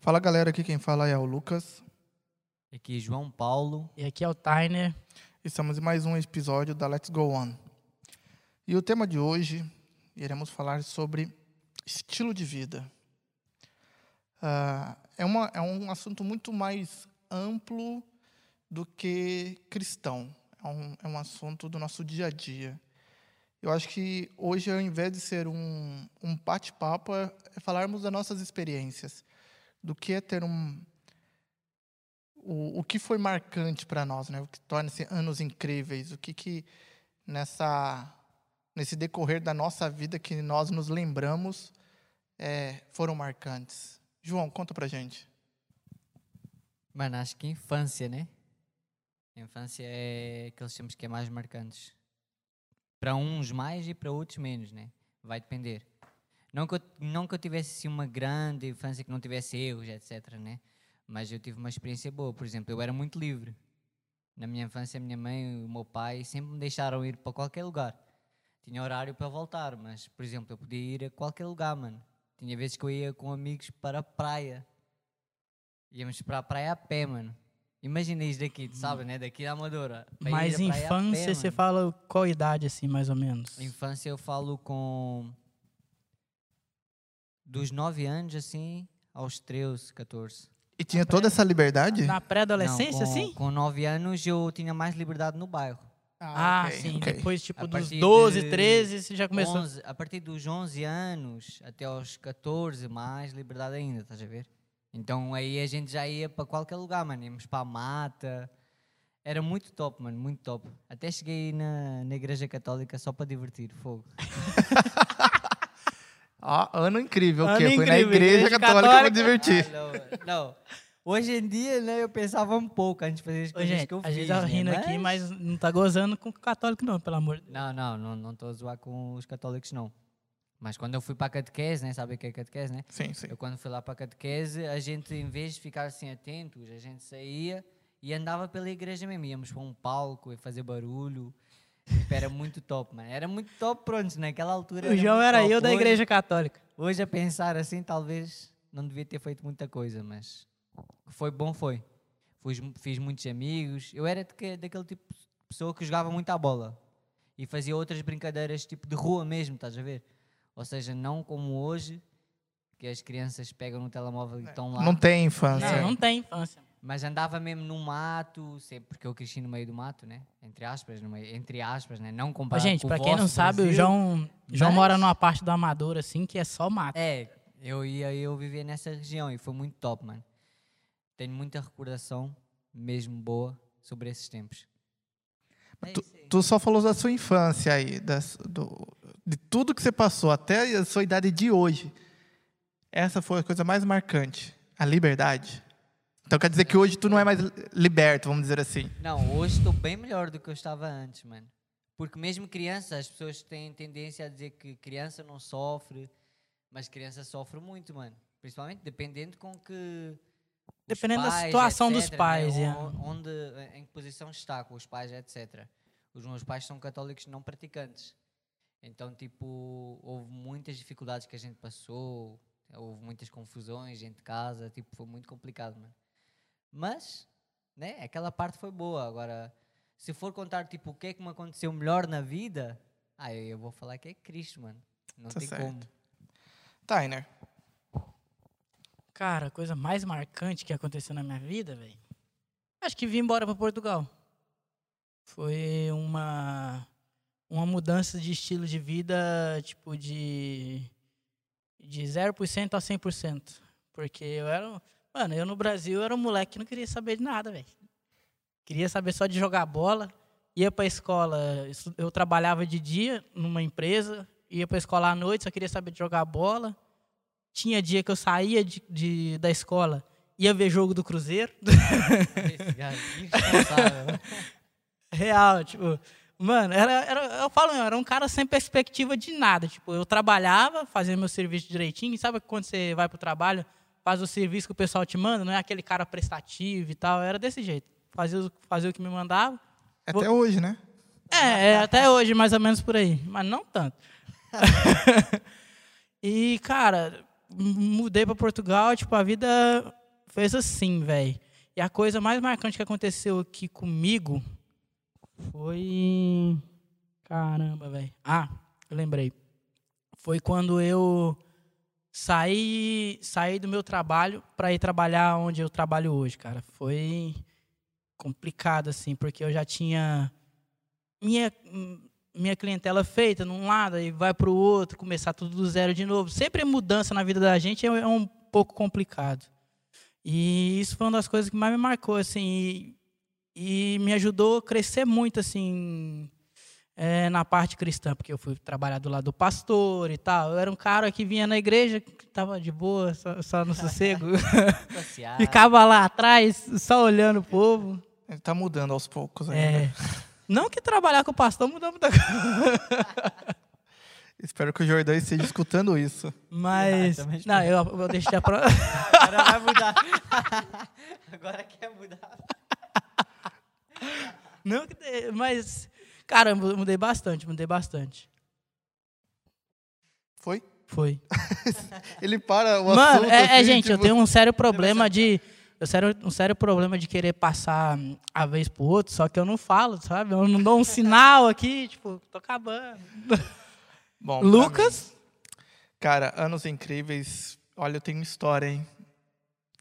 Fala galera, aqui quem fala é o Lucas. Aqui João Paulo. E aqui é o Tainer. Estamos em mais um episódio da Let's Go On. E o tema de hoje, iremos falar sobre estilo de vida. Uh, é, uma, é um assunto muito mais amplo do que cristão. É um, é um assunto do nosso dia a dia. Eu acho que hoje, ao invés de ser um, um bate-papo, é falarmos das nossas experiências, do que é ter um. O, o que foi marcante para nós, né? o que torna-se anos incríveis, o que, que nessa, nesse decorrer da nossa vida que nós nos lembramos é, foram marcantes. João, conta pra gente. Mano, acho que infância, né? Infância é aqueles tempos que é mais marcantes. Para uns mais e para outros menos, né? Vai depender. Não que, eu, não que eu tivesse assim, uma grande infância que não tivesse erros, etc, né? Mas eu tive uma experiência boa. Por exemplo, eu era muito livre. Na minha infância, a minha mãe e o meu pai sempre me deixaram ir para qualquer lugar. Tinha horário para voltar, mas, por exemplo, eu podia ir a qualquer lugar, mano. Tinha vezes que eu ia com amigos para a praia. Íamos para a praia a pé, mano. Imagina isso daqui, sabe, né? Daqui da Amadora. Mas infância, pé, você fala qual idade, assim, mais ou menos? Infância eu falo com... Dos 9 anos, assim, aos 13, 14. E tinha toda essa liberdade? Na pré-adolescência, assim? Com 9 anos eu tinha mais liberdade no bairro. Ah, ah okay, sim. Okay. Depois, tipo, a dos 12, de 13, você já começou... 11, a partir dos 11 anos até aos 14, mais liberdade ainda, estás a ver? Então aí a gente já ia para qualquer lugar, mano. Íamos para a mata. Era muito top, mano, muito top. Até cheguei na, na igreja católica só para divertir, fogo. ah, ano incrível, o quê? Foi na igreja, igreja católica, católica para divertir. Ah, não, não. Hoje em dia, né, eu pensava um pouco antes de fazer as coisas gente, que eu a fiz. A gente tá rindo mas... aqui, mas não tá gozando com o católico não, pelo amor de Deus. Não, não, não, não tô a zoar com os católicos não. Mas quando eu fui para a catequese, né? Sabe o que é catequese, né? Sim, sim. Eu quando fui lá para a catequese, a gente, em vez de ficar assim atentos, a gente saía e andava pela igreja mesmo. Íamos para um palco e fazer barulho. Tipo, era muito top, mano. Era muito top, pronto, naquela altura. O João era, top. eu da igreja católica. Hoje, a pensar assim, talvez não devia ter feito muita coisa, mas foi bom, foi. Fiz, fiz muitos amigos. Eu era de, daquele tipo de pessoa que jogava muito à bola e fazia outras brincadeiras, tipo de rua mesmo, estás a ver? Ou seja, não como hoje, que as crianças pegam no telemóvel e é. estão lá. Não tem infância. Não, não tem infância. Mas andava mesmo no mato, sempre porque eu cresci no meio do mato, né? Entre aspas, no meio, entre aspas, né? Não comparado Gente, com pra quem não sabe, Brasil, o João, João mora numa parte do Amador, assim, que é só mato. É, eu ia eu vivia nessa região e foi muito top, mano. Tenho muita recordação, mesmo boa, sobre esses tempos. É tu, tu, só falou da sua infância aí, das, do, de tudo que você passou até a sua idade de hoje. Essa foi a coisa mais marcante, a liberdade. Então quer dizer que hoje tu não é mais liberto, vamos dizer assim. Não, hoje estou bem melhor do que eu estava antes, mano. Porque mesmo criança, as pessoas têm tendência a dizer que criança não sofre, mas criança sofre muito, mano. Principalmente dependendo com que Dependendo pais, da situação etc, dos pais, né? é. onde, em que posição está com os pais, etc. Os meus pais são católicos não praticantes. Então, tipo, houve muitas dificuldades que a gente passou, houve muitas confusões dentro de casa, tipo, foi muito complicado, mano. Mas, né, aquela parte foi boa. Agora, se for contar, tipo, o que é que me aconteceu melhor na vida, aí eu vou falar que é Cristo, mano. Não tá tem certo. como. Tainer. Cara, a coisa mais marcante que aconteceu na minha vida, velho. Acho que vim embora para Portugal. Foi uma uma mudança de estilo de vida, tipo, de, de 0% a 100%. Porque eu era. Mano, eu no Brasil era um moleque que não queria saber de nada, velho. Queria saber só de jogar bola. Ia pra escola, eu trabalhava de dia numa empresa, ia pra escola à noite, só queria saber de jogar bola. Tinha dia que eu saía de, de da escola, ia ver jogo do Cruzeiro. Esse cara, é Real, tipo, Mano, era, era, eu falo, era um cara sem perspectiva de nada. Tipo, eu trabalhava, fazia meu serviço direitinho. E sabe quando você vai pro trabalho, faz o serviço que o pessoal te manda, não é aquele cara prestativo e tal. Era desse jeito. Fazia, fazia o que me mandava. Até Vou... hoje, né? É, é, até hoje, mais ou menos por aí. Mas não tanto. e, cara, mudei para Portugal, tipo, a vida fez assim, velho. E a coisa mais marcante que aconteceu aqui comigo foi. Caramba, velho. Ah, eu lembrei. Foi quando eu saí, saí do meu trabalho para ir trabalhar onde eu trabalho hoje, cara. Foi complicado, assim, porque eu já tinha minha, minha clientela feita num lado e vai para o outro, começar tudo do zero de novo. Sempre mudança na vida da gente é, é um pouco complicado. E isso foi uma das coisas que mais me marcou, assim, e, e me ajudou a crescer muito, assim, é, na parte cristã, porque eu fui trabalhar do lado do pastor e tal. Eu era um cara que vinha na igreja, que estava de boa, só, só no sossego. Ficava lá atrás, só olhando o povo. Ele está mudando aos poucos ainda. É. Não que trabalhar com o pastor muda muita coisa. Espero que o Jordão esteja escutando isso. Mas. Ah, não, eu, eu deixei a prova. Agora vai mudar. Agora quer mudar. Não, mas Cara, eu mudei bastante, mudei bastante. Foi? Foi. Ele para o Mano, assunto, é, assim, é, gente, tipo... eu tenho um sério problema de. Eu sério, um sério problema de querer passar a vez pro outro, só que eu não falo, sabe? Eu não dou um sinal aqui, tipo, tô acabando. Bom, Lucas? Cara, anos incríveis. Olha, eu tenho história, hein?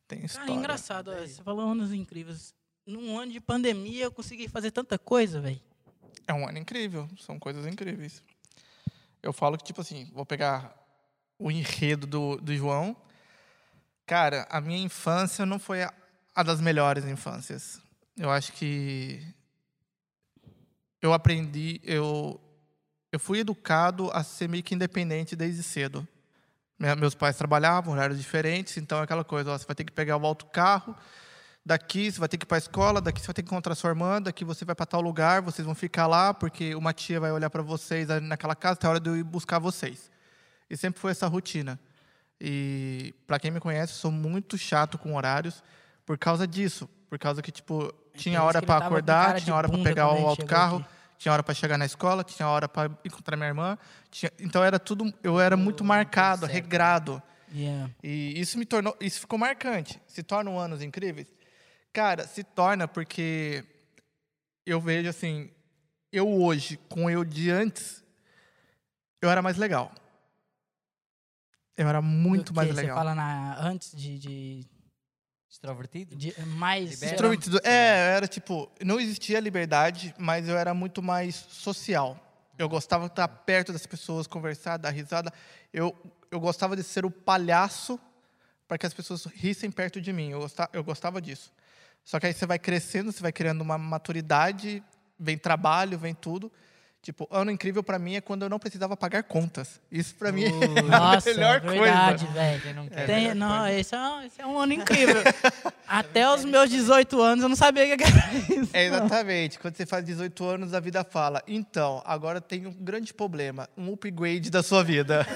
Tem história. Cara, engraçado, você falou anos incríveis. Num ano de pandemia eu consegui fazer tanta coisa, velho. É um ano incrível, são coisas incríveis. Eu falo que, tipo assim, vou pegar o enredo do, do João. Cara, a minha infância não foi a, a das melhores infâncias. Eu acho que eu aprendi, eu, eu fui educado a ser meio que independente desde cedo. Meus pais trabalhavam, horários diferentes, então é aquela coisa, ó, você vai ter que pegar o alto carro, daqui você vai ter que ir para a escola, daqui você vai ter que encontrar sua irmã, daqui você vai para tal lugar, vocês vão ficar lá, porque uma tia vai olhar para vocês naquela casa, é hora de eu ir buscar vocês. E sempre foi essa rotina. E para quem me conhece, sou muito chato com horários por causa disso, por causa que tipo tinha hora para acordar, tinha hora para pegar o autocarro, tinha hora para chegar na escola, tinha hora para encontrar minha irmã, tinha... então era tudo, eu era muito marcado, regrado. Yeah. E isso me tornou, isso ficou marcante. Se tornam anos incríveis. Cara, se torna porque eu vejo assim, eu hoje, com eu de antes, eu era mais legal. Eu era muito mais legal. Você fala na, antes de, de... Extrovertido? De, mais... Extrovertido. É, era tipo, não existia liberdade, mas eu era muito mais social. Eu gostava de estar perto das pessoas, conversar, dar risada. Eu, eu gostava de ser o palhaço para que as pessoas rissem perto de mim. Eu gostava, eu gostava disso. Só que aí você vai crescendo, você vai criando uma maturidade, vem trabalho, vem tudo. Tipo, ano incrível para mim é quando eu não precisava pagar contas. Isso para uh, mim é nossa, a melhor verdade, coisa. velho. Não, é Tem, não esse, é um, esse é um ano incrível. Até os meus 18 anos eu não sabia o que era isso. É exatamente. Quando você faz 18 anos, a vida fala: então, agora tem um grande problema, um upgrade da sua vida.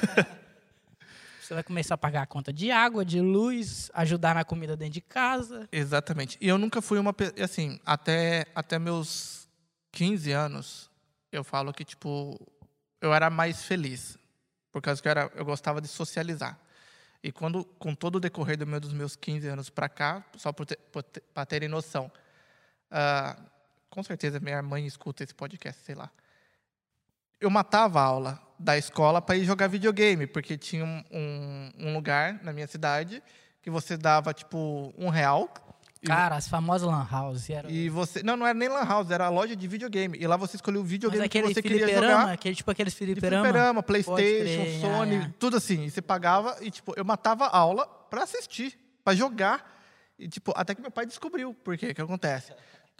Você vai começar a pagar a conta de água, de luz, ajudar na comida dentro de casa. Exatamente. E eu nunca fui uma assim, até até meus 15 anos, eu falo que tipo eu era mais feliz, por causa que eu, era, eu gostava de socializar. E quando com todo o decorrer do meu, dos meus 15 anos para cá, só para terem noção, uh, com certeza minha mãe escuta esse podcast, sei lá. Eu matava a aula da escola para ir jogar videogame, porque tinha um, um, lugar na minha cidade que você dava, tipo, um real. Cara, as famosas lan house. Era... E você... Não, não era nem lan house, era a loja de videogame. E lá você escolhia o videogame que você queria jogar. Aquele, tipo aqueles filiperama. Filiperama, Playstation, Sony, é, é. tudo assim. E você pagava e, tipo, eu matava a aula para assistir, para jogar. E, tipo, até que meu pai descobriu. Por quê? Que acontece?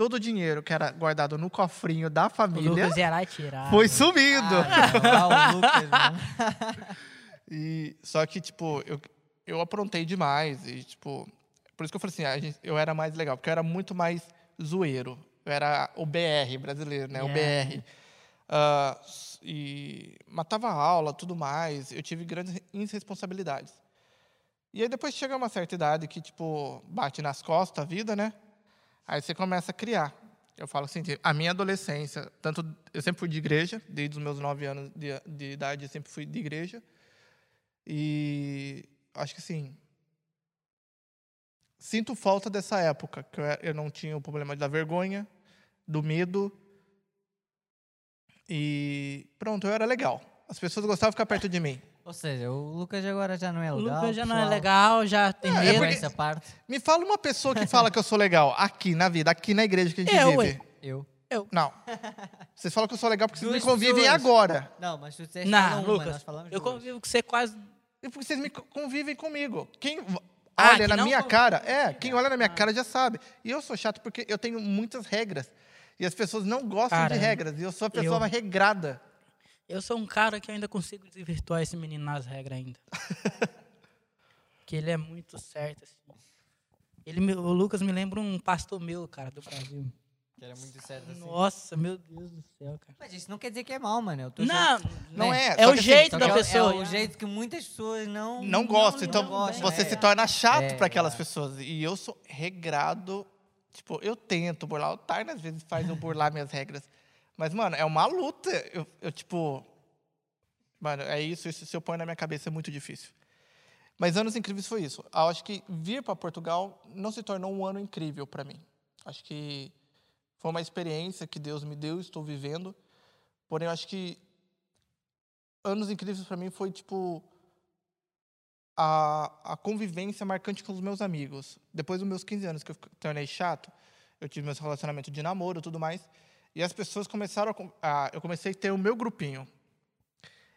Todo o dinheiro que era guardado no cofrinho da família. O Lucas ia lá e tirar. Foi sumido. Ah, Lucas, e, só que, tipo, eu, eu aprontei demais. E, tipo, por isso que eu falei assim, gente, eu era mais legal, porque eu era muito mais zoeiro. Eu era o BR brasileiro, né? Yeah. O BR. Uh, ah, e matava a aula, tudo mais. Eu tive grandes irresponsabilidades. E aí depois chega uma certa idade que, tipo, bate nas costas a vida, né? Aí você começa a criar. Eu falo assim, a minha adolescência, tanto eu sempre fui de igreja, desde os meus nove anos de, de idade eu sempre fui de igreja. E acho que assim, sinto falta dessa época, que eu, não tinha o problema da vergonha, do medo. E pronto, eu era legal. As pessoas gostavam de ficar perto de mim. Ou seja, o Lucas agora já não é O legal. Lucas já não é pessoal. legal, já tem É, é medo. Porque- essa parte, Me fala uma pessoa que fala que eu sou legal aqui na vida, aqui na igreja que a gente Eu, vive. eu. Não. Vocês falam que eu sou legal porque vocês Duas me convivem pessoas. agora. Não, mas tu disseste Não, uma, Lucas, nós falamos eu duas. convivo com você quase. E porque vocês me co- convivem comigo. Quem Ah, olha que na minha convive. cara, é, quem olha na minha cara já sabe. E eu sou chato porque eu tenho muitas regras. E as pessoas não gostam Cara, de regras. E eu sou a pessoa eu- regrada. Eu sou um cara que eu ainda consigo desvirtuar esse menino nas regras ainda. que ele é muito certo, assim. Ele, o Lucas me lembra um pastor meu, cara, do Brasil. Que era muito certo assim. Nossa, meu Deus do céu, cara. Mas isso não quer dizer que é mal, mano. É Não, jeito, Não né? é. é o assim, jeito Só da é pessoa. É o jeito que muitas pessoas não... não gosta, não então gostam, você é. se torna chato É, para aquelas é. pessoas. E eu sou regrado. Tipo, eu tento burlar. O Tarna às vezes faz eu burlar minhas regras. Mas, mano, é uma luta. Eu, eu, tipo. Mano, é isso. Isso se eu põe na minha cabeça é muito difícil. Mas Anos Incríveis foi isso. Eu acho que vir para Portugal não se tornou um ano incrível para mim. Acho que foi uma experiência que Deus me deu estou vivendo. Porém, eu acho que Anos Incríveis para mim foi, tipo, a, a convivência marcante com os meus amigos. Depois dos meus 15 anos, que eu tornei chato, eu tive meus relacionamentos de namoro tudo mais. E as pessoas começaram a, a. Eu comecei a ter o meu grupinho.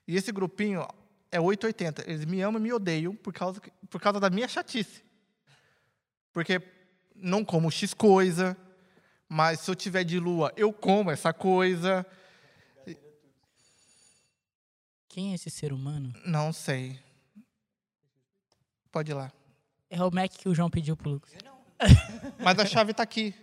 E esse grupinho é 880. Eles me amam e me odeiam por causa, por causa da minha chatice. Porque não como X coisa, mas se eu tiver de lua, eu como essa coisa. Quem é esse ser humano? Não sei. Pode ir lá. É o Mac que o João pediu pro Lucas. Mas a chave tá aqui.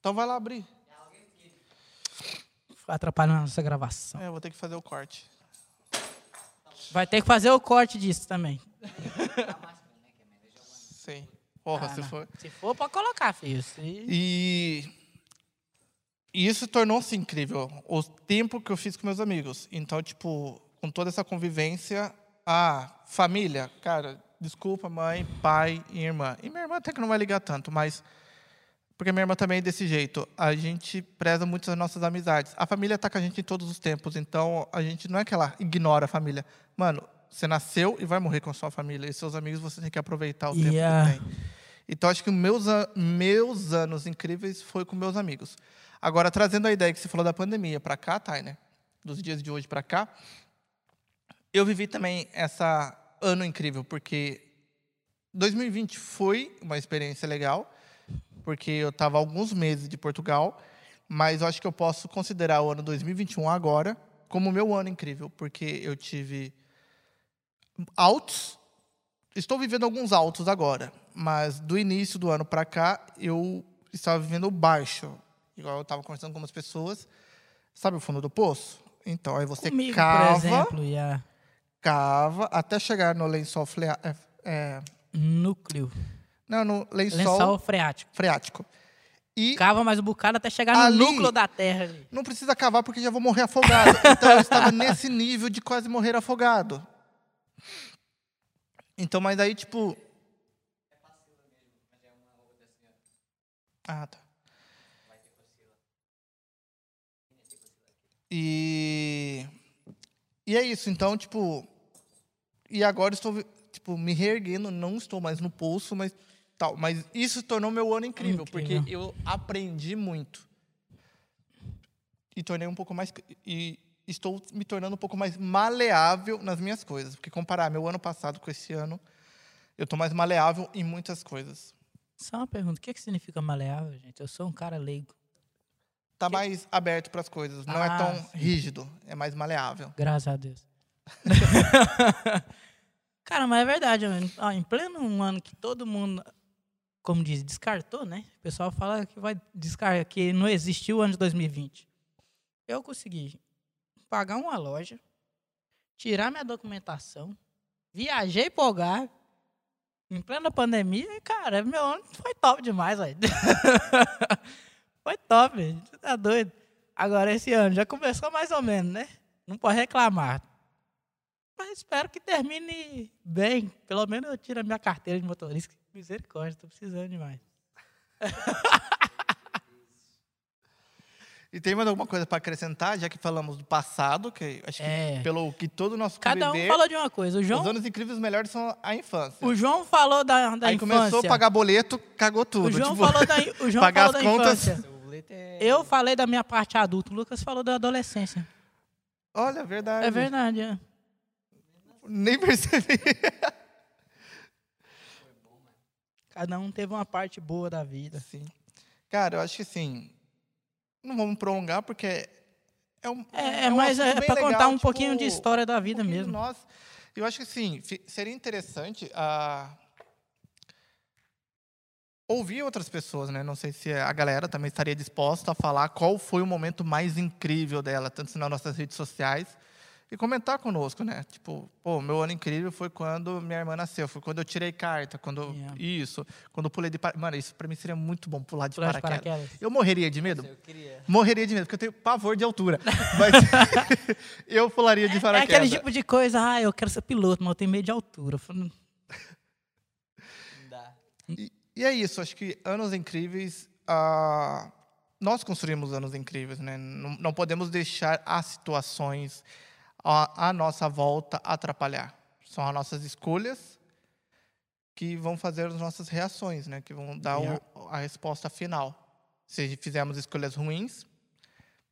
Então vai lá abrir. Atrapalhando a nossa gravação. É, eu vou ter que fazer o corte. Vai ter que fazer o corte disso também. Sim. Porra, Ah, se for. Se for, pode colocar, filho. E, e isso tornou-se incrível. O tempo que eu fiz com meus amigos. Então, tipo, com toda essa convivência, a família, cara, desculpa, mãe, pai e irmã. E minha irmã até que não vai ligar tanto, mas. Porque minha irmã também é desse jeito. A gente preza muito as nossas amizades. A família tá com a gente em todos os tempos, então a gente não é que ela ignora a família. Mano, você nasceu e vai morrer com a sua família. E seus amigos você tem que aproveitar o tempo Yeah. que tem. Então, acho que meus, meus anos incríveis foi com meus amigos. Agora, trazendo a ideia que você falou da pandemia para cá, Thay, né? Dos dias de hoje para cá, eu vivi também essa ano incrível, porque 2020 foi uma experiência legal, porque eu estava alguns meses de Portugal, mas eu acho que eu posso considerar o ano 2021 agora como o meu ano incrível, porque eu tive altos estou vivendo alguns altos agora, mas do início do ano para cá eu estava vivendo baixo. Igual eu estava conversando com umas pessoas, sabe o fundo do poço? Então aí você Comigo, por cava, exemplo, yeah. Cava até chegar no lençol flea- é, é, núcleo. não, no lençol, Lençol freático. freático. E Cava mais um bocado até chegar Ali- no núcleo da terra. ali. não precisa cavar porque já vou morrer afogado. Então eu estava nesse nível de quase morrer afogado. Então, mas aí, tipo. Ah, tá. E. E é isso, então, tipo. E agora estou, tipo, me reerguendo, não estou mais no pulso, mas tal. Mas isso tornou meu ano incrível, Incrível. porque eu aprendi muito. E tornei um pouco mais. E estou me tornando um pouco mais maleável nas minhas coisas. Porque comparar meu ano passado com esse ano, eu estou mais maleável em muitas coisas. Só uma pergunta: o que, que significa maleável, gente? Eu sou um cara leigo. Tá mais aberto para as coisas. Não é Ah, tão sim. rígido, é mais maleável. Graças a Deus. Cara, mas é verdade, mano. Ó, em pleno um ano que todo mundo, como diz, descartou, né? O pessoal fala que vai descartar, que não existiu o ano de 2020. Eu consegui pagar uma loja, tirar minha documentação, viajei pro Algarve, Em plena pandemia, cara, meu ano foi top demais, velho. foi top, tá doido? Agora esse ano já começou mais ou menos, né? Não pode reclamar. Mas espero que termine bem. Pelo menos eu tiro a minha carteira de motorista. Misericórdia, tô precisando demais. E tem mais alguma coisa para acrescentar, já que falamos do passado, que acho que É. pelo que todo o nosso Cada um falou de uma coisa. O os João, anos incríveis melhores são a infância. o João falou da, da Aí infância. começou a pagar boleto, cagou tudo. o João tipo, falou da, o João pagar falou as da contas. infância. É... Eu falei da minha parte adulta. O Lucas falou da adolescência. Olha, verdade. É verdade. é. Nem percebi. Cada um teve uma parte boa da vida. Sim. Cara, eu acho que assim, não vamos prolongar porque é um É, é um mais assunto é, para contar um tipo, pouquinho de história da vida um mesmo. Nós, eu acho que sim, seria interessante ah, ouvir outras pessoas, né? Não sei se a galera também estaria disposta a falar qual foi o momento mais incrível dela, tanto nas nossas redes sociais e comentar conosco, né? Tipo, pô, meu ano incrível foi quando minha irmã nasceu, foi quando eu tirei carta, quando Yeah. isso, quando eu pulei de paraquedas. Mano, isso pra mim seria muito bom pular de Pular de paraquedas. paraquedas. Eu morreria de medo? Eu queria. Morreria de medo, porque eu tenho pavor de altura. Mas eu pularia de É paraquedas. aquele tipo de coisa, ah, eu quero ser piloto, mas eu tenho medo de altura. Não dá. E, e é isso, acho que anos incríveis. ah, nós construímos anos incríveis, né? Não, não podemos deixar as situações à, nossa volta atrapalhar. São as nossas escolhas que vão fazer as nossas reações, né? Que vão dar o- a resposta final. Se fizermos escolhas ruins,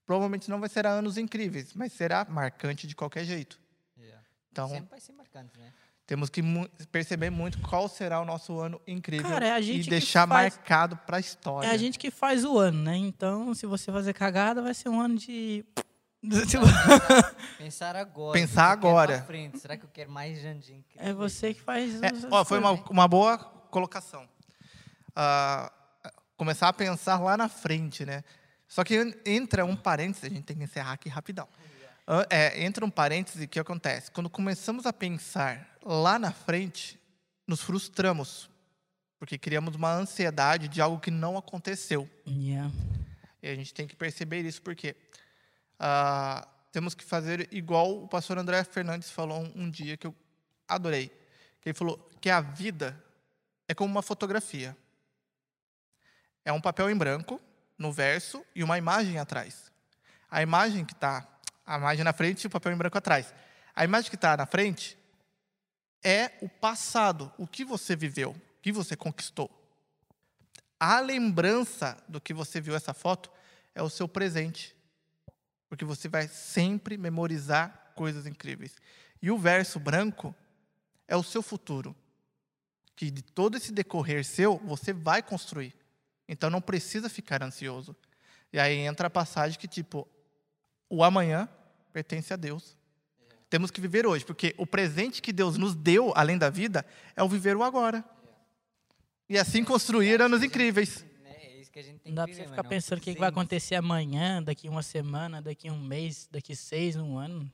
provavelmente não vai ser anos incríveis, mas será marcante de qualquer jeito. Yeah. Então, Sempre vai ser marcante, né? temos que mu- perceber muito qual será o nosso ano incrível Cara, é a e deixar faz- marcado para a história. É a gente que faz o ano, né? Então, se você fazer cagada, vai ser um ano de. Pensar agora. Pensar o quero agora. frente. Será que eu quero mais incríveis? É você que faz. É, ó, foi uma, uma boa colocação. Ah, começar a pensar lá na frente, né? Só que en- entra um parênteses, a gente tem que encerrar aqui rapidão. Ah, é, entra um parêntese que acontece. Quando começamos a pensar lá na frente, nos frustramos. Porque criamos uma ansiedade de algo que não aconteceu. Yeah. E a gente tem que perceber isso porque ah, temos que fazer igual o pastor André Fernandes falou um, um dia que eu adorei. Que ele falou que a vida é como uma fotografia. É um papel em branco no verso e uma imagem atrás. A imagem que está, a imagem na frente e o papel em branco atrás. A imagem que está na frente é o passado, o que você viveu, o que você conquistou a lembrança do que você viu essa foto é o seu presente. Porque você vai sempre memorizar coisas incríveis. E o verso branco é o seu futuro. Que de todo esse decorrer seu, você vai construir. Então não precisa ficar ansioso. E aí entra a passagem que, tipo, o amanhã pertence a Deus. Temos que viver hoje, porque o presente que Deus nos deu, além da vida, é o viver o agora. E assim construir anos incríveis. Que a gente tem Não dá que pra você ficar mano. pensando o que, que vai acontecer amanhã, daqui uma semana, daqui um mês, daqui seis, um ano.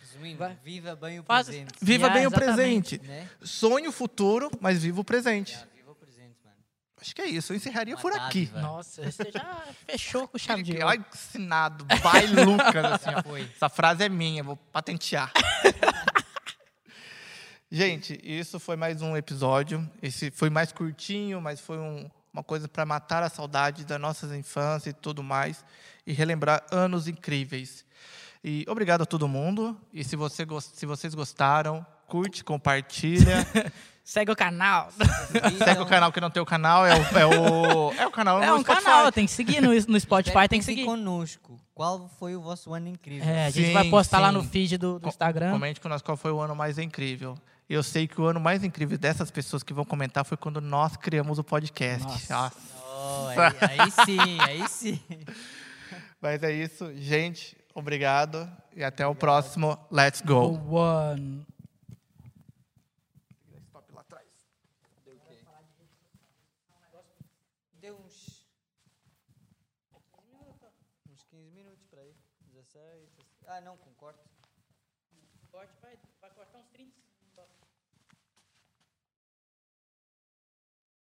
Resumindo, Vai. viva bem o Faz- presente. Viva Yeah, bem o presente. Né? Sonhe o futuro, mas viva o presente. Yeah, viva o presente, mano. Acho que é isso. Eu encerraria Uma por aqui. dádiva. Nossa, você já fechou com chave de ouro. Ai, assinado. Vai, Lucas. Assim. Essa frase é minha, vou patentear. Gente, isso foi mais um episódio. Esse foi mais curtinho, mas foi um- uma coisa para matar a saudade das nossas infâncias e tudo mais. E relembrar anos incríveis. E obrigado a todo mundo. E se, você, se vocês gostaram, curte, compartilha. Segue o canal. Segue o canal que não tem o canal. É o, é o, é o canal É no um Spotify. canal, tem que seguir no, no Spotify, Espero tem que seguir. conosco. Qual foi o vosso ano incrível? É, a gente Sim, vai postar lá no sim. feed do, do Instagram. Comente com nós qual foi o ano mais incrível. Eu sei que o ano mais incrível dessas pessoas que vão comentar foi quando nós criamos o podcast. Nossa. Nossa. Oh, aí, aí sim, aí sim. Mas é isso, gente. Obrigado e até o próximo Let's Go. One.